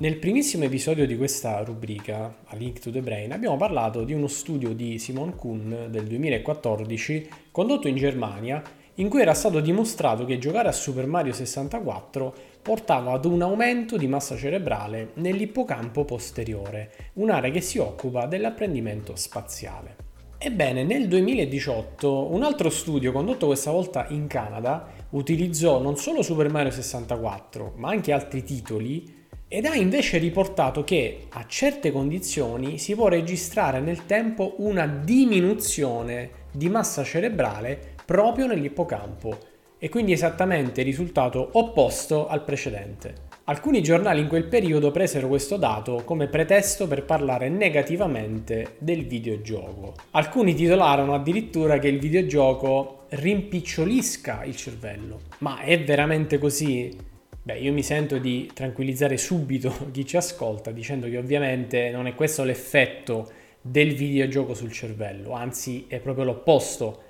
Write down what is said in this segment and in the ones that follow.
Nel primissimo episodio di questa rubrica, A Link to the Brain, abbiamo parlato di uno studio di Simon Kuhn del 2014 condotto in Germania in cui era stato dimostrato che giocare a Super Mario 64 portava ad un aumento di massa cerebrale nell'ippocampo posteriore, un'area che si occupa dell'apprendimento spaziale. Ebbene, nel 2018 un altro studio condotto questa volta in Canada utilizzò non solo Super Mario 64, ma anche altri titoli ed ha invece riportato che a certe condizioni si può registrare nel tempo una diminuzione di massa cerebrale proprio nell'ippocampo e quindi esattamente il risultato opposto al precedente. Alcuni giornali in quel periodo presero questo dato come pretesto per parlare negativamente del videogioco. Alcuni titolarono addirittura che il videogioco rimpicciolisca il cervello. Ma è veramente così? Beh, io mi sento di tranquillizzare subito chi ci ascolta dicendo che ovviamente non è questo l'effetto del videogioco sul cervello, anzi è proprio l'opposto.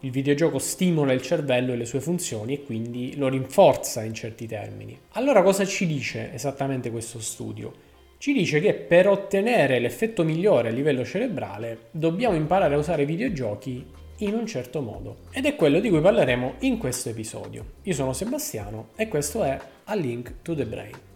Il videogioco stimola il cervello e le sue funzioni e quindi lo rinforza in certi termini. Allora cosa ci dice esattamente questo studio? Ci dice che per ottenere l'effetto migliore a livello cerebrale dobbiamo imparare a usare i videogiochi in un certo modo. Ed è quello di cui parleremo in questo episodio. Io sono Sebastiano e questo è A Link to the Brain.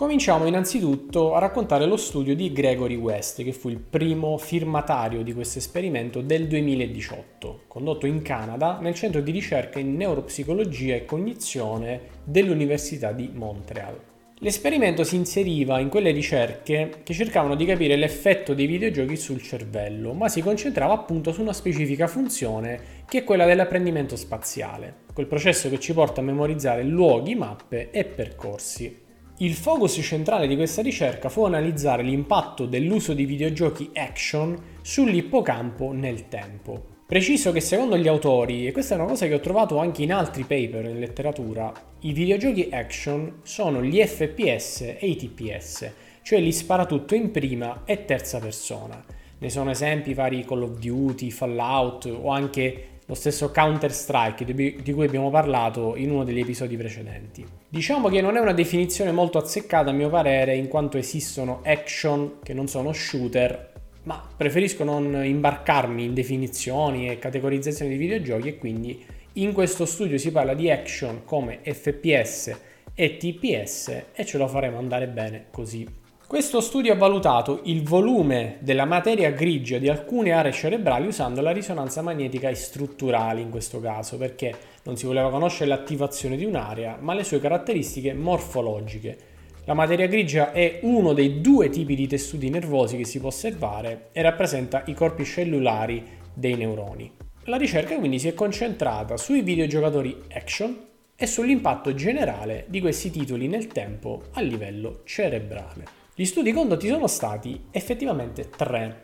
Cominciamo innanzitutto a raccontare lo studio di Gregory West, che fu il primo firmatario di questo esperimento del 2018, condotto in Canada nel centro di ricerca in neuropsicologia e cognizione dell'Università di Montreal. L'esperimento si inseriva in quelle ricerche che cercavano di capire l'effetto dei videogiochi sul cervello, ma si concentrava appunto su una specifica funzione che è quella dell'apprendimento spaziale, quel processo che ci porta a memorizzare luoghi, mappe e percorsi. Il focus centrale di questa ricerca fu analizzare l'impatto dell'uso di videogiochi action sull'ippocampo nel tempo. Preciso che secondo gli autori, e questa è una cosa che ho trovato anche in altri paper in letteratura, i videogiochi action sono gli FPS e i TPS, cioè li spara tutto in prima e terza persona. Ne sono esempi vari Call of Duty, Fallout o anche lo stesso Counter-Strike di cui abbiamo parlato in uno degli episodi precedenti. Diciamo che non è una definizione molto azzeccata a mio parere in quanto esistono action che non sono shooter ma preferisco non imbarcarmi in definizioni e categorizzazioni di videogiochi e quindi in questo studio si parla di action come FPS e TPS e ce lo faremo andare bene così. Questo studio ha valutato il volume della materia grigia di alcune aree cerebrali usando la risonanza magnetica e strutturali in questo caso, perché non si voleva conoscere l'attivazione di un'area, ma le sue caratteristiche morfologiche. La materia grigia è uno dei due tipi di tessuti nervosi che si può osservare e rappresenta i corpi cellulari dei neuroni. La ricerca quindi si è concentrata sui videogiocatori action e sull'impatto generale di questi titoli nel tempo a livello cerebrale. Gli studi condotti sono stati effettivamente tre.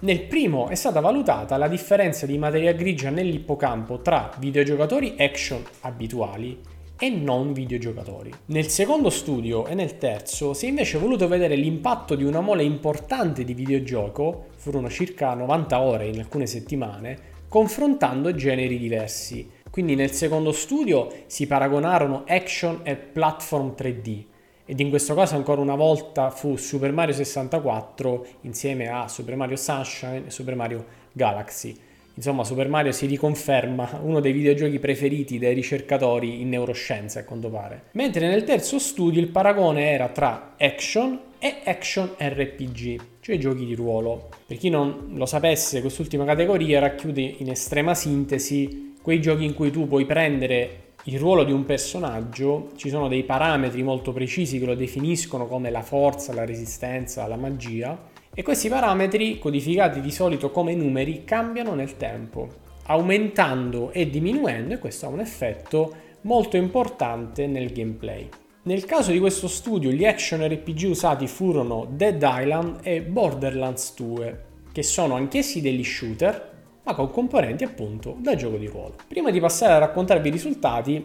Nel primo è stata valutata la differenza di materia grigia nell'ippocampo tra videogiocatori action abituali e non videogiocatori. Nel secondo studio e nel terzo si è invece voluto vedere l'impatto di una mole importante di videogioco, furono circa 90 ore in alcune settimane, confrontando generi diversi. Quindi nel secondo studio si paragonarono action e platform 3D ed in questo caso ancora una volta fu Super Mario 64 insieme a Super Mario Sunshine e Super Mario Galaxy. Insomma, Super Mario si riconferma uno dei videogiochi preferiti dai ricercatori in neuroscienze, a quanto pare. Mentre nel terzo studio il paragone era tra action e action RPG, cioè giochi di ruolo. Per chi non lo sapesse, quest'ultima categoria racchiude in estrema sintesi quei giochi in cui tu puoi prendere il ruolo di un personaggio, ci sono dei parametri molto precisi che lo definiscono come la forza, la resistenza, la magia e questi parametri, codificati di solito come numeri, cambiano nel tempo, aumentando e diminuendo e questo ha un effetto molto importante nel gameplay. Nel caso di questo studio gli action RPG usati furono Dead Island e Borderlands 2, che sono anch'essi degli shooter, ma con componenti appunto da gioco di ruolo. Prima di passare a raccontarvi i risultati,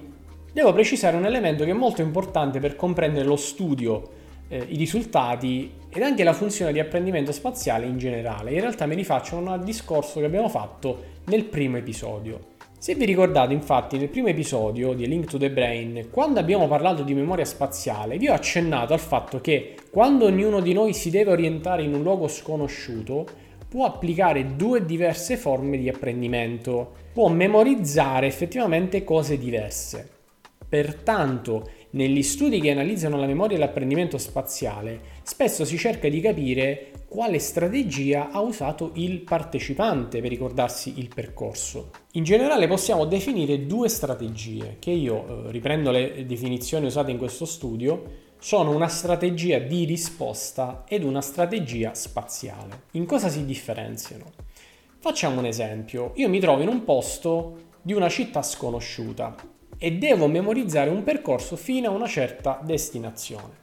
devo precisare un elemento che è molto importante per comprendere lo studio eh, i risultati ed anche la funzione di apprendimento spaziale in generale. In realtà mi rifaccio a un discorso che abbiamo fatto nel primo episodio. Se vi ricordate infatti nel primo episodio di A Link to the Brain, quando abbiamo parlato di memoria spaziale, vi ho accennato al fatto che quando ognuno di noi si deve orientare in un luogo sconosciuto, può applicare due diverse forme di apprendimento, può memorizzare effettivamente cose diverse. Pertanto, negli studi che analizzano la memoria e l'apprendimento spaziale, spesso si cerca di capire quale strategia ha usato il partecipante per ricordarsi il percorso. In generale possiamo definire due strategie che io, eh, riprendo le definizioni usate in questo studio, sono una strategia di risposta ed una strategia spaziale. In cosa si differenziano? Facciamo un esempio. Io mi trovo in un posto di una città sconosciuta e devo memorizzare un percorso fino a una certa destinazione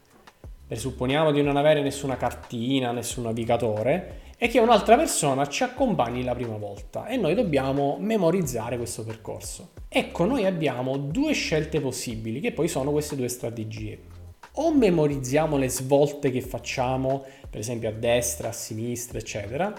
presupponiamo di non avere nessuna cartina, nessun navigatore, e che un'altra persona ci accompagni la prima volta e noi dobbiamo memorizzare questo percorso. Ecco, noi abbiamo due scelte possibili, che poi sono queste due strategie. O memorizziamo le svolte che facciamo, per esempio a destra, a sinistra, eccetera,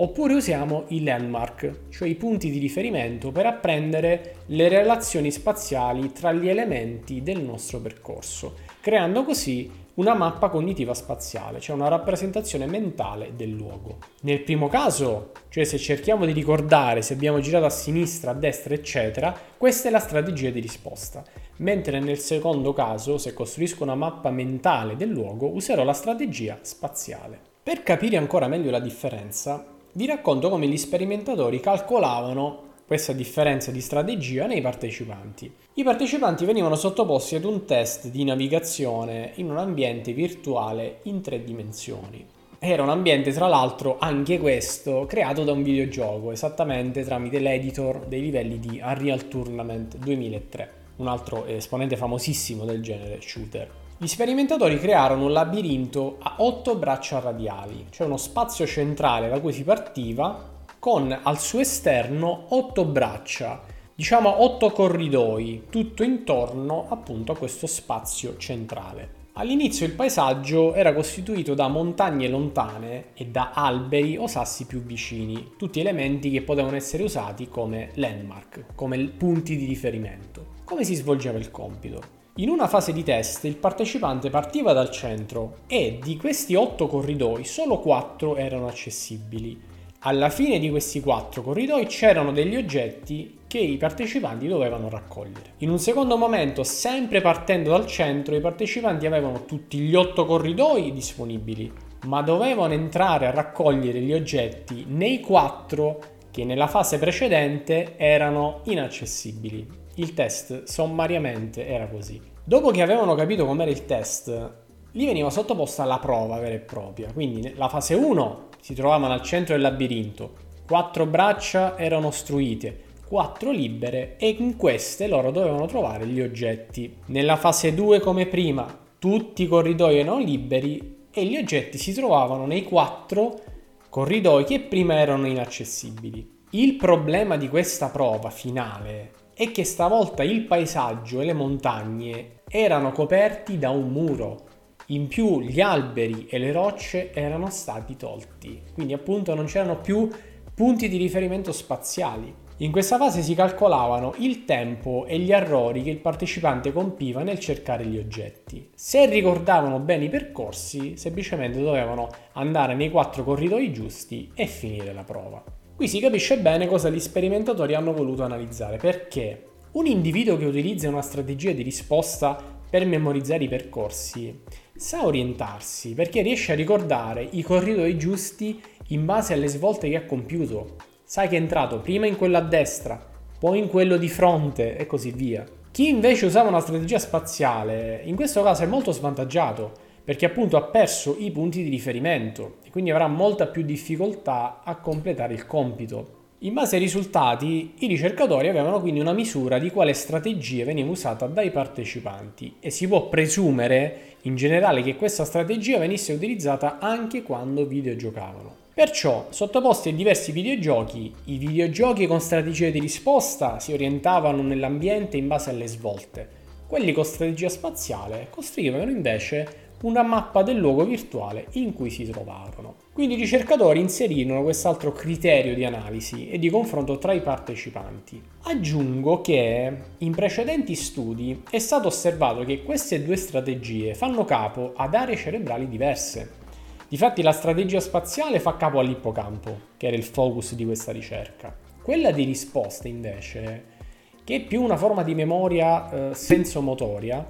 oppure usiamo i landmark, cioè i punti di riferimento per apprendere le relazioni spaziali tra gli elementi del nostro percorso, creando così una mappa cognitiva spaziale, cioè una rappresentazione mentale del luogo. Nel primo caso, cioè se cerchiamo di ricordare se abbiamo girato a sinistra, a destra, eccetera, questa è la strategia di risposta. Mentre nel secondo caso, se costruisco una mappa mentale del luogo, userò la strategia spaziale. Per capire ancora meglio la differenza, vi racconto come gli sperimentatori calcolavano questa differenza di strategia nei partecipanti. I partecipanti venivano sottoposti ad un test di navigazione in un ambiente virtuale in tre dimensioni. Era un ambiente, tra l'altro, anche questo, creato da un videogioco, esattamente tramite l'editor dei livelli di Unreal Tournament 2003, un altro esponente famosissimo del genere shooter. Gli sperimentatori crearono un labirinto a otto braccia radiali, cioè uno spazio centrale da cui si partiva con al suo esterno otto braccia, diciamo otto corridoi, tutto intorno appunto a questo spazio centrale. All'inizio il paesaggio era costituito da montagne lontane e da alberi o sassi più vicini, tutti elementi che potevano essere usati come landmark, come punti di riferimento. Come si svolgeva il compito? In una fase di test il partecipante partiva dal centro e di questi otto corridoi solo quattro erano accessibili alla fine di questi quattro corridoi c'erano degli oggetti che i partecipanti dovevano raccogliere. In un secondo momento, sempre partendo dal centro, i partecipanti avevano tutti gli otto corridoi disponibili, ma dovevano entrare a raccogliere gli oggetti nei quattro che nella fase precedente erano inaccessibili. Il test sommariamente era così. Dopo che avevano capito com'era il test, gli veniva sottoposta la prova vera e propria. Quindi la fase 1 si trovavano al centro del labirinto, quattro braccia erano ostruite, quattro libere e in queste loro dovevano trovare gli oggetti. Nella fase 2 come prima, tutti i corridoi erano liberi e gli oggetti si trovavano nei quattro corridoi che prima erano inaccessibili. Il problema di questa prova finale è che stavolta il paesaggio e le montagne erano coperti da un muro in più gli alberi e le rocce erano stati tolti, quindi appunto non c'erano più punti di riferimento spaziali. In questa fase si calcolavano il tempo e gli errori che il partecipante compiva nel cercare gli oggetti. Se ricordavano bene i percorsi, semplicemente dovevano andare nei quattro corridoi giusti e finire la prova. Qui si capisce bene cosa gli sperimentatori hanno voluto analizzare, perché un individuo che utilizza una strategia di risposta per memorizzare i percorsi sa orientarsi perché riesce a ricordare i corridoi giusti in base alle svolte che ha compiuto. Sai che è entrato prima in quello a destra, poi in quello di fronte e così via. Chi invece usava una strategia spaziale, in questo caso è molto svantaggiato perché appunto ha perso i punti di riferimento e quindi avrà molta più difficoltà a completare il compito. In base ai risultati, i ricercatori avevano quindi una misura di quale strategia veniva usata dai partecipanti e si può presumere in generale che questa strategia venisse utilizzata anche quando videogiocavano. Perciò, sottoposti a diversi videogiochi, i videogiochi con strategie di risposta si orientavano nell'ambiente in base alle svolte. Quelli con strategia spaziale costruivano invece una mappa del luogo virtuale in cui si trovarono. Quindi i ricercatori inserirono quest'altro criterio di analisi e di confronto tra i partecipanti. Aggiungo che in precedenti studi è stato osservato che queste due strategie fanno capo ad aree cerebrali diverse. Difatti la strategia spaziale fa capo all'ippocampo, che era il focus di questa ricerca. Quella di risposta invece, che è più una forma di memoria eh, sensomotoria,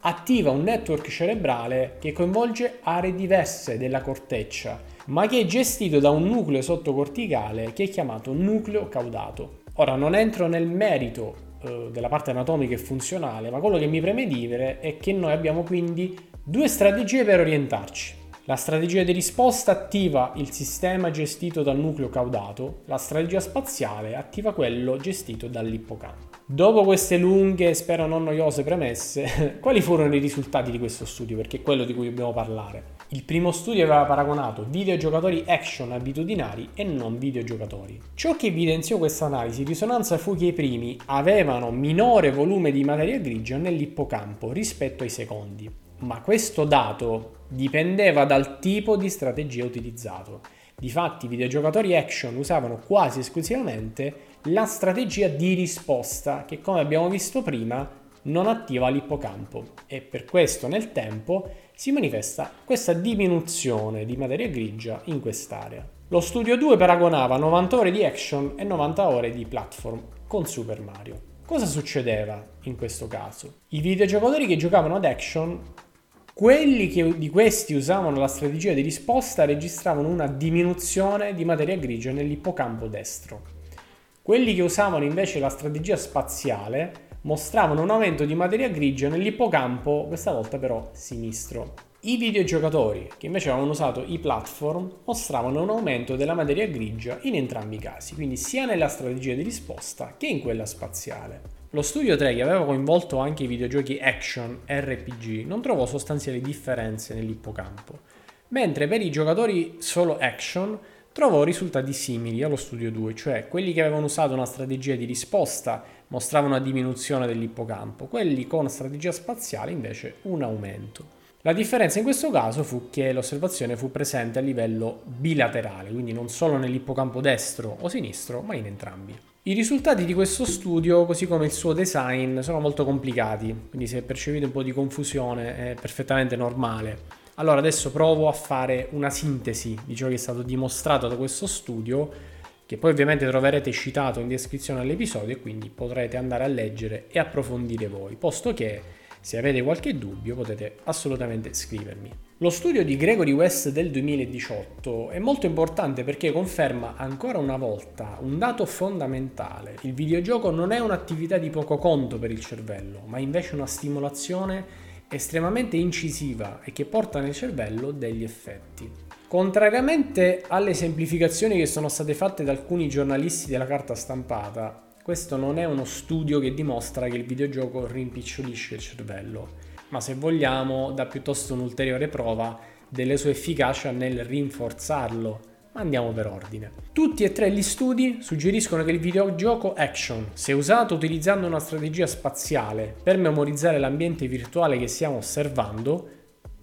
attiva un network cerebrale che coinvolge aree diverse della corteccia, ma che è gestito da un nucleo sottocorticale che è chiamato nucleo caudato. Ora non entro nel merito eh, della parte anatomica e funzionale, ma quello che mi preme dire è che noi abbiamo quindi due strategie per orientarci. La strategia di risposta attiva il sistema gestito dal nucleo caudato, la strategia spaziale attiva quello gestito dall'ippocampo. Dopo queste lunghe, spero non noiose premesse, quali furono i risultati di questo studio? Perché è quello di cui dobbiamo parlare. Il primo studio aveva paragonato videogiocatori action abitudinari e non videogiocatori. Ciò che evidenziò questa analisi di risonanza fu che i primi avevano minore volume di materia grigia nell'ippocampo rispetto ai secondi, ma questo dato dipendeva dal tipo di strategia utilizzato. Difatti i videogiocatori action usavano quasi esclusivamente la strategia di risposta che come abbiamo visto prima non attiva l'ippocampo e per questo nel tempo si manifesta questa diminuzione di materia grigia in quest'area. Lo studio 2 paragonava 90 ore di action e 90 ore di platform con Super Mario. Cosa succedeva in questo caso? I videogiocatori che giocavano ad action quelli che di questi usavano la strategia di risposta registravano una diminuzione di materia grigia nell'ippocampo destro. Quelli che usavano invece la strategia spaziale mostravano un aumento di materia grigia nell'ippocampo, questa volta però sinistro. I videogiocatori che invece avevano usato i platform mostravano un aumento della materia grigia in entrambi i casi, quindi sia nella strategia di risposta che in quella spaziale. Lo studio 3, che aveva coinvolto anche i videogiochi action RPG, non trovò sostanziali differenze nell'ippocampo, mentre per i giocatori solo action trovò risultati simili allo studio 2, cioè quelli che avevano usato una strategia di risposta mostravano una diminuzione dell'ippocampo, quelli con strategia spaziale invece un aumento. La differenza in questo caso fu che l'osservazione fu presente a livello bilaterale, quindi non solo nell'ippocampo destro o sinistro, ma in entrambi. I risultati di questo studio, così come il suo design, sono molto complicati, quindi se percepite un po' di confusione è perfettamente normale. Allora adesso provo a fare una sintesi di ciò che è stato dimostrato da questo studio, che poi ovviamente troverete citato in descrizione all'episodio e quindi potrete andare a leggere e approfondire voi, posto che se avete qualche dubbio potete assolutamente scrivermi. Lo studio di Gregory West del 2018 è molto importante perché conferma ancora una volta un dato fondamentale. Il videogioco non è un'attività di poco conto per il cervello, ma invece una stimolazione estremamente incisiva e che porta nel cervello degli effetti. Contrariamente alle semplificazioni che sono state fatte da alcuni giornalisti della carta stampata, questo non è uno studio che dimostra che il videogioco rimpicciolisce il cervello, ma se vogliamo dà piuttosto un'ulteriore prova delle sue efficacia nel rinforzarlo. Andiamo per ordine. Tutti e tre gli studi suggeriscono che il videogioco action, se usato utilizzando una strategia spaziale per memorizzare l'ambiente virtuale che stiamo osservando,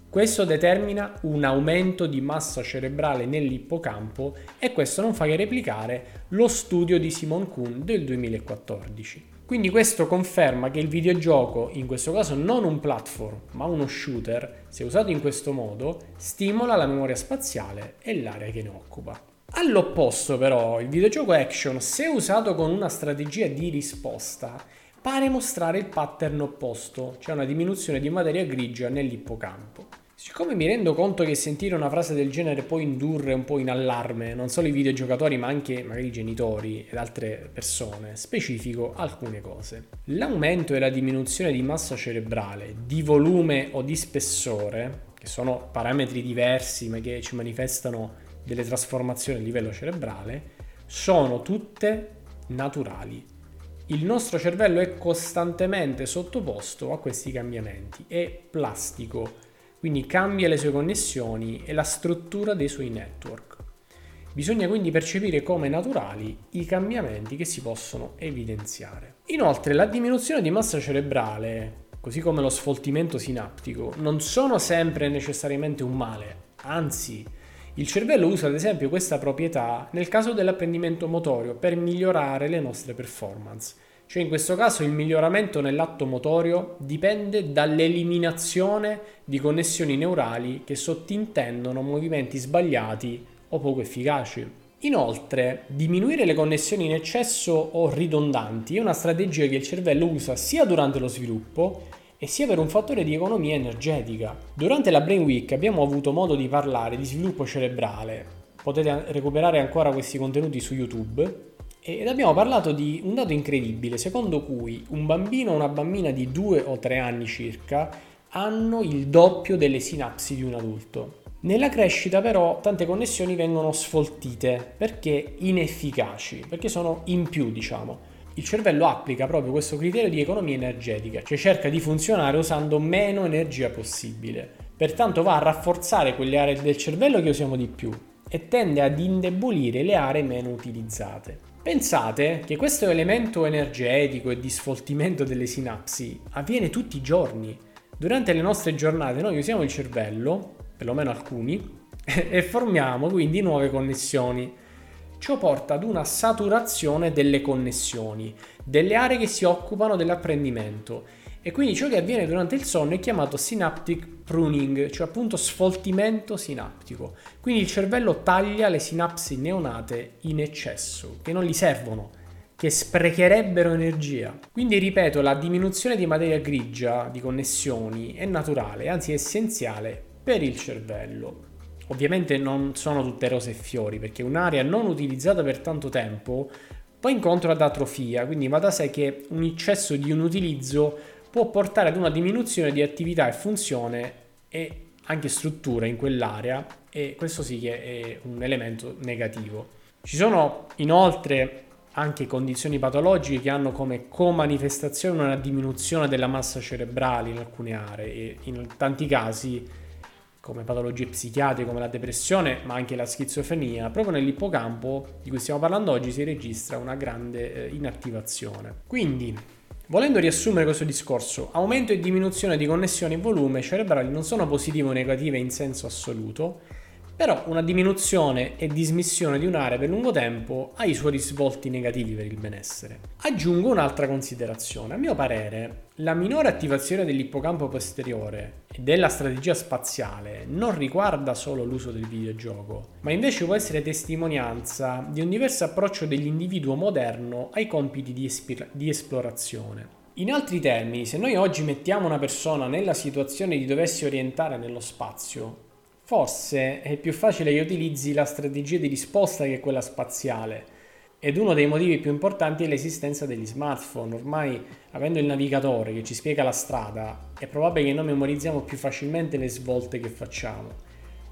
questo determina un aumento di massa cerebrale nell'ippocampo e questo non fa che replicare lo studio di Simon Kuhn del 2014. Quindi questo conferma che il videogioco, in questo caso non un platform ma uno shooter, se usato in questo modo, stimola la memoria spaziale e l'area che ne occupa. All'opposto però, il videogioco action, se usato con una strategia di risposta, pare mostrare il pattern opposto, cioè una diminuzione di materia grigia nell'ippocampo. Siccome mi rendo conto che sentire una frase del genere può indurre un po' in allarme non solo i videogiocatori ma anche magari i genitori ed altre persone, specifico alcune cose. L'aumento e la diminuzione di massa cerebrale, di volume o di spessore, che sono parametri diversi ma che ci manifestano delle trasformazioni a livello cerebrale, sono tutte naturali. Il nostro cervello è costantemente sottoposto a questi cambiamenti, è plastico quindi cambia le sue connessioni e la struttura dei suoi network. Bisogna quindi percepire come naturali i cambiamenti che si possono evidenziare. Inoltre la diminuzione di massa cerebrale così come lo sfoltimento sinaptico, non sono sempre necessariamente un male, anzi, il cervello usa ad esempio questa proprietà nel caso dell'apprendimento motorio per migliorare le nostre performance. Cioè in questo caso il miglioramento nell'atto motorio dipende dall'eliminazione di connessioni neurali che sottintendono movimenti sbagliati o poco efficaci. Inoltre, diminuire le connessioni in eccesso o ridondanti è una strategia che il cervello usa sia durante lo sviluppo e sia per un fattore di economia energetica. Durante la Brain Week abbiamo avuto modo di parlare di sviluppo cerebrale. Potete recuperare ancora questi contenuti su YouTube. Ed abbiamo parlato di un dato incredibile, secondo cui un bambino o una bambina di 2 o 3 anni circa hanno il doppio delle sinapsi di un adulto. Nella crescita però tante connessioni vengono sfoltite perché inefficaci, perché sono in più diciamo. Il cervello applica proprio questo criterio di economia energetica, cioè cerca di funzionare usando meno energia possibile. Pertanto va a rafforzare quelle aree del cervello che usiamo di più e tende ad indebolire le aree meno utilizzate. Pensate che questo elemento energetico e di sfoltimento delle sinapsi avviene tutti i giorni. Durante le nostre giornate noi usiamo il cervello perlomeno alcuni, e formiamo quindi nuove connessioni. Ciò porta ad una saturazione delle connessioni, delle aree che si occupano dell'apprendimento e quindi ciò che avviene durante il sonno è chiamato synaptic pruning, cioè appunto sfoltimento sinaptico. Quindi il cervello taglia le sinapsi neonate in eccesso, che non gli servono, che sprecherebbero energia. Quindi ripeto, la diminuzione di materia grigia di connessioni è naturale, anzi è essenziale per il cervello. Ovviamente non sono tutte rose e fiori perché un'area non utilizzata per tanto tempo va incontro ad atrofia, quindi va da sé che un eccesso di un utilizzo può portare ad una diminuzione di attività e funzione e anche struttura in quell'area e questo sì che è un elemento negativo. Ci sono inoltre anche condizioni patologiche che hanno come co-manifestazione una diminuzione della massa cerebrale in alcune aree e in tanti casi come patologie psichiatriche come la depressione, ma anche la schizofrenia, proprio nell'ippocampo di cui stiamo parlando oggi si registra una grande eh, inattivazione. Quindi, volendo riassumere questo discorso, aumento e diminuzione di connessioni e volume cerebrali non sono positive o negative in senso assoluto, però una diminuzione e dismissione di un'area per lungo tempo ha i suoi risvolti negativi per il benessere. Aggiungo un'altra considerazione. A mio parere, la minore attivazione dell'ippocampo posteriore e della strategia spaziale non riguarda solo l'uso del videogioco, ma invece può essere testimonianza di un diverso approccio dell'individuo moderno ai compiti di, espir- di esplorazione. In altri termini, se noi oggi mettiamo una persona nella situazione di doversi orientare nello spazio, Forse è più facile che utilizzi la strategia di risposta che quella spaziale. Ed uno dei motivi più importanti è l'esistenza degli smartphone. Ormai, avendo il navigatore che ci spiega la strada, è probabile che noi memorizziamo più facilmente le svolte che facciamo,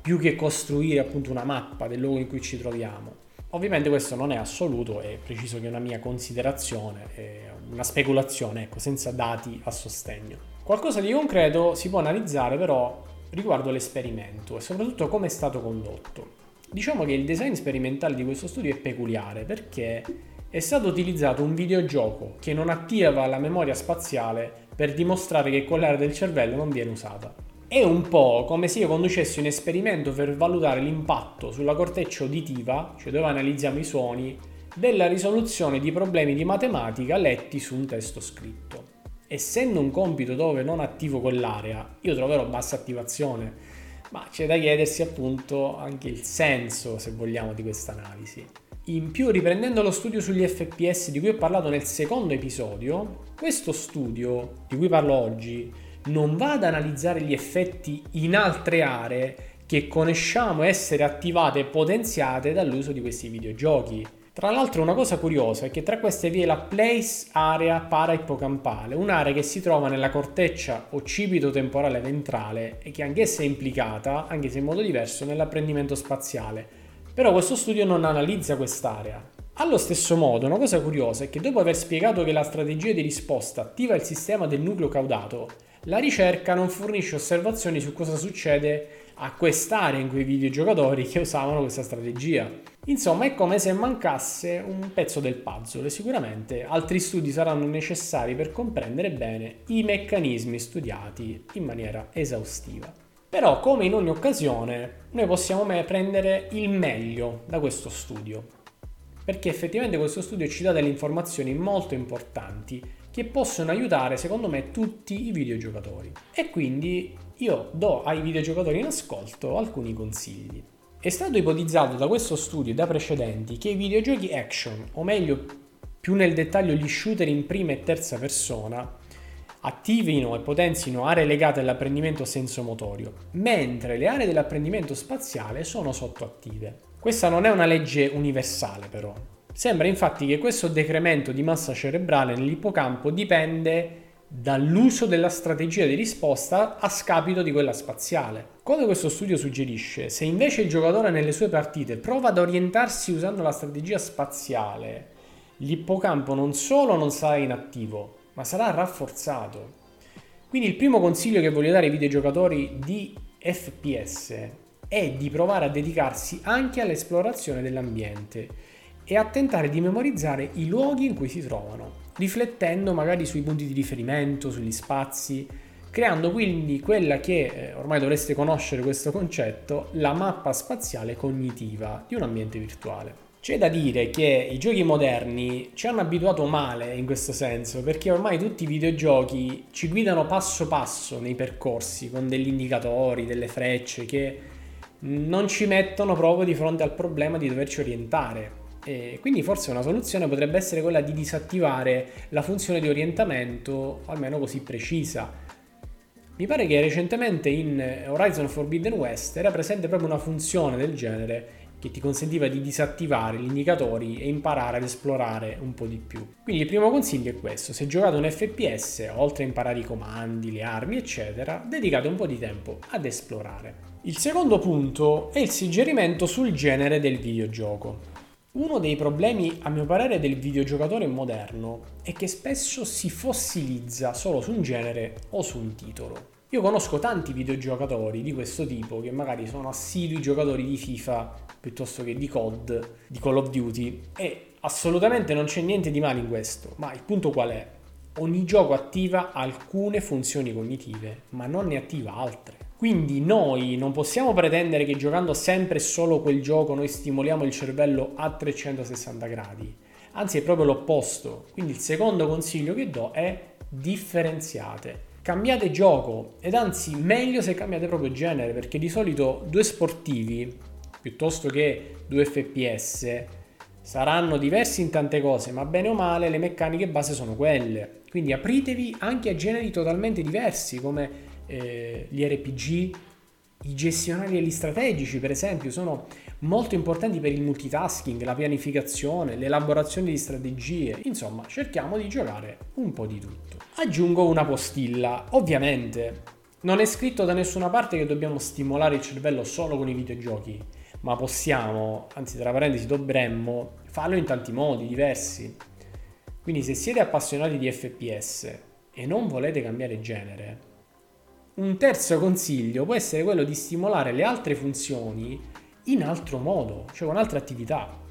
più che costruire appunto una mappa del luogo in cui ci troviamo. Ovviamente questo non è assoluto, è preciso che è una mia considerazione, una speculazione, ecco, senza dati a sostegno. Qualcosa di concreto si può analizzare però riguardo l'esperimento e soprattutto come è stato condotto. Diciamo che il design sperimentale di questo studio è peculiare perché è stato utilizzato un videogioco che non attiva la memoria spaziale per dimostrare che quell'area del cervello non viene usata. È un po' come se io conducessi un esperimento per valutare l'impatto sulla corteccia uditiva, cioè dove analizziamo i suoni, della risoluzione di problemi di matematica letti su un testo scritto essendo un compito dove non attivo quell'area, io troverò bassa attivazione, ma c'è da chiedersi appunto anche il senso, se vogliamo, di questa analisi. In più, riprendendo lo studio sugli FPS di cui ho parlato nel secondo episodio, questo studio di cui parlo oggi non va ad analizzare gli effetti in altre aree che conosciamo essere attivate e potenziate dall'uso di questi videogiochi. Tra l'altro una cosa curiosa è che tra queste vi è la place area para-ippocampale, un'area che si trova nella corteccia occipito-temporale ventrale e che anch'essa è implicata, anche se in modo diverso, nell'apprendimento spaziale. Però questo studio non analizza quest'area. Allo stesso modo, una cosa curiosa è che dopo aver spiegato che la strategia di risposta attiva il sistema del nucleo caudato, la ricerca non fornisce osservazioni su cosa succede acquistare in quei videogiocatori che usavano questa strategia. Insomma, è come se mancasse un pezzo del puzzle e sicuramente altri studi saranno necessari per comprendere bene i meccanismi studiati in maniera esaustiva. Però, come in ogni occasione, noi possiamo prendere il meglio da questo studio, perché effettivamente questo studio ci dà delle informazioni molto importanti che possono aiutare, secondo me, tutti i videogiocatori. E quindi io do ai videogiocatori in ascolto alcuni consigli. È stato ipotizzato da questo studio e da precedenti che i videogiochi action, o meglio più nel dettaglio gli shooter in prima e terza persona, attivino e potenzino aree legate all'apprendimento sensomotorio, mentre le aree dell'apprendimento spaziale sono sottoattive. Questa non è una legge universale però. Sembra infatti che questo decremento di massa cerebrale nell'ippocampo dipende dall'uso della strategia di risposta a scapito di quella spaziale. Come questo studio suggerisce, se invece il giocatore nelle sue partite prova ad orientarsi usando la strategia spaziale, l'ippocampo non solo non sarà inattivo, ma sarà rafforzato. Quindi il primo consiglio che voglio dare ai videogiocatori di FPS è di provare a dedicarsi anche all'esplorazione dell'ambiente e a tentare di memorizzare i luoghi in cui si trovano riflettendo magari sui punti di riferimento, sugli spazi, creando quindi quella che eh, ormai dovreste conoscere questo concetto, la mappa spaziale cognitiva di un ambiente virtuale. C'è da dire che i giochi moderni ci hanno abituato male in questo senso, perché ormai tutti i videogiochi ci guidano passo passo nei percorsi, con degli indicatori, delle frecce che non ci mettono proprio di fronte al problema di doverci orientare. E quindi forse una soluzione potrebbe essere quella di disattivare la funzione di orientamento, almeno così precisa. Mi pare che recentemente in Horizon Forbidden West era presente proprio una funzione del genere che ti consentiva di disattivare gli indicatori e imparare ad esplorare un po' di più. Quindi il primo consiglio è questo, se giocate un FPS, oltre a imparare i comandi, le armi, eccetera, dedicate un po' di tempo ad esplorare. Il secondo punto è il suggerimento sul genere del videogioco. Uno dei problemi, a mio parere, del videogiocatore moderno è che spesso si fossilizza solo su un genere o su un titolo. Io conosco tanti videogiocatori di questo tipo che magari sono assidui giocatori di FIFA piuttosto che di COD, di Call of Duty e assolutamente non c'è niente di male in questo, ma il punto qual è? Ogni gioco attiva alcune funzioni cognitive, ma non ne attiva altre. Quindi noi non possiamo pretendere che giocando sempre solo quel gioco noi stimoliamo il cervello a 360 gradi. Anzi è proprio l'opposto. Quindi il secondo consiglio che do è differenziate. Cambiate gioco ed anzi meglio se cambiate proprio genere perché di solito due sportivi piuttosto che due FPS saranno diversi in tante cose, ma bene o male le meccaniche base sono quelle. Quindi apritevi anche a generi totalmente diversi come eh, gli RPG, i gestionali e gli strategici, per esempio, sono molto importanti per il multitasking, la pianificazione, l'elaborazione di strategie. Insomma, cerchiamo di giocare un po' di tutto. Aggiungo una postilla. Ovviamente, non è scritto da nessuna parte che dobbiamo stimolare il cervello solo con i videogiochi, ma possiamo, anzi tra parentesi dovremmo, farlo in tanti modi diversi. Quindi se siete appassionati di FPS e non volete cambiare genere, un terzo consiglio può essere quello di stimolare le altre funzioni in altro modo, cioè con altre attività.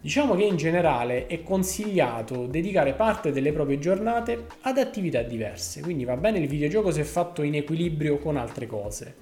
Diciamo che in generale è consigliato dedicare parte delle proprie giornate ad attività diverse, quindi va bene il videogioco se fatto in equilibrio con altre cose,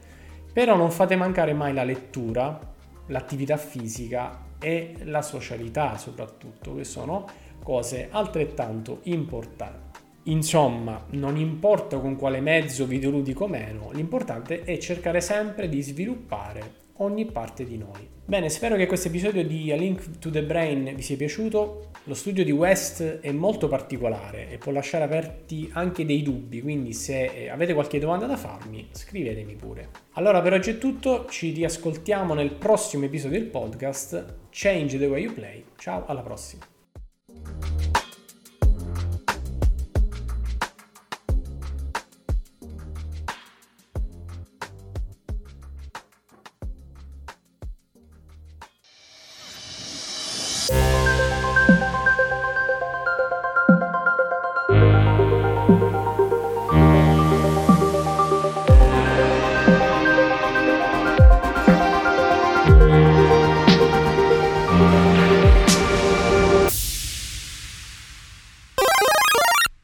però non fate mancare mai la lettura, l'attività fisica e la socialità soprattutto, che sono cose altrettanto importanti. Insomma, non importa con quale mezzo videoludico meno, l'importante è cercare sempre di sviluppare ogni parte di noi. Bene, spero che questo episodio di A Link to the Brain vi sia piaciuto. Lo studio di West è molto particolare e può lasciare aperti anche dei dubbi, quindi se eh, avete qualche domanda da farmi, scrivetemi pure. Allora, per oggi è tutto, ci riascoltiamo nel prossimo episodio del podcast Change the Way You Play. Ciao, alla prossima.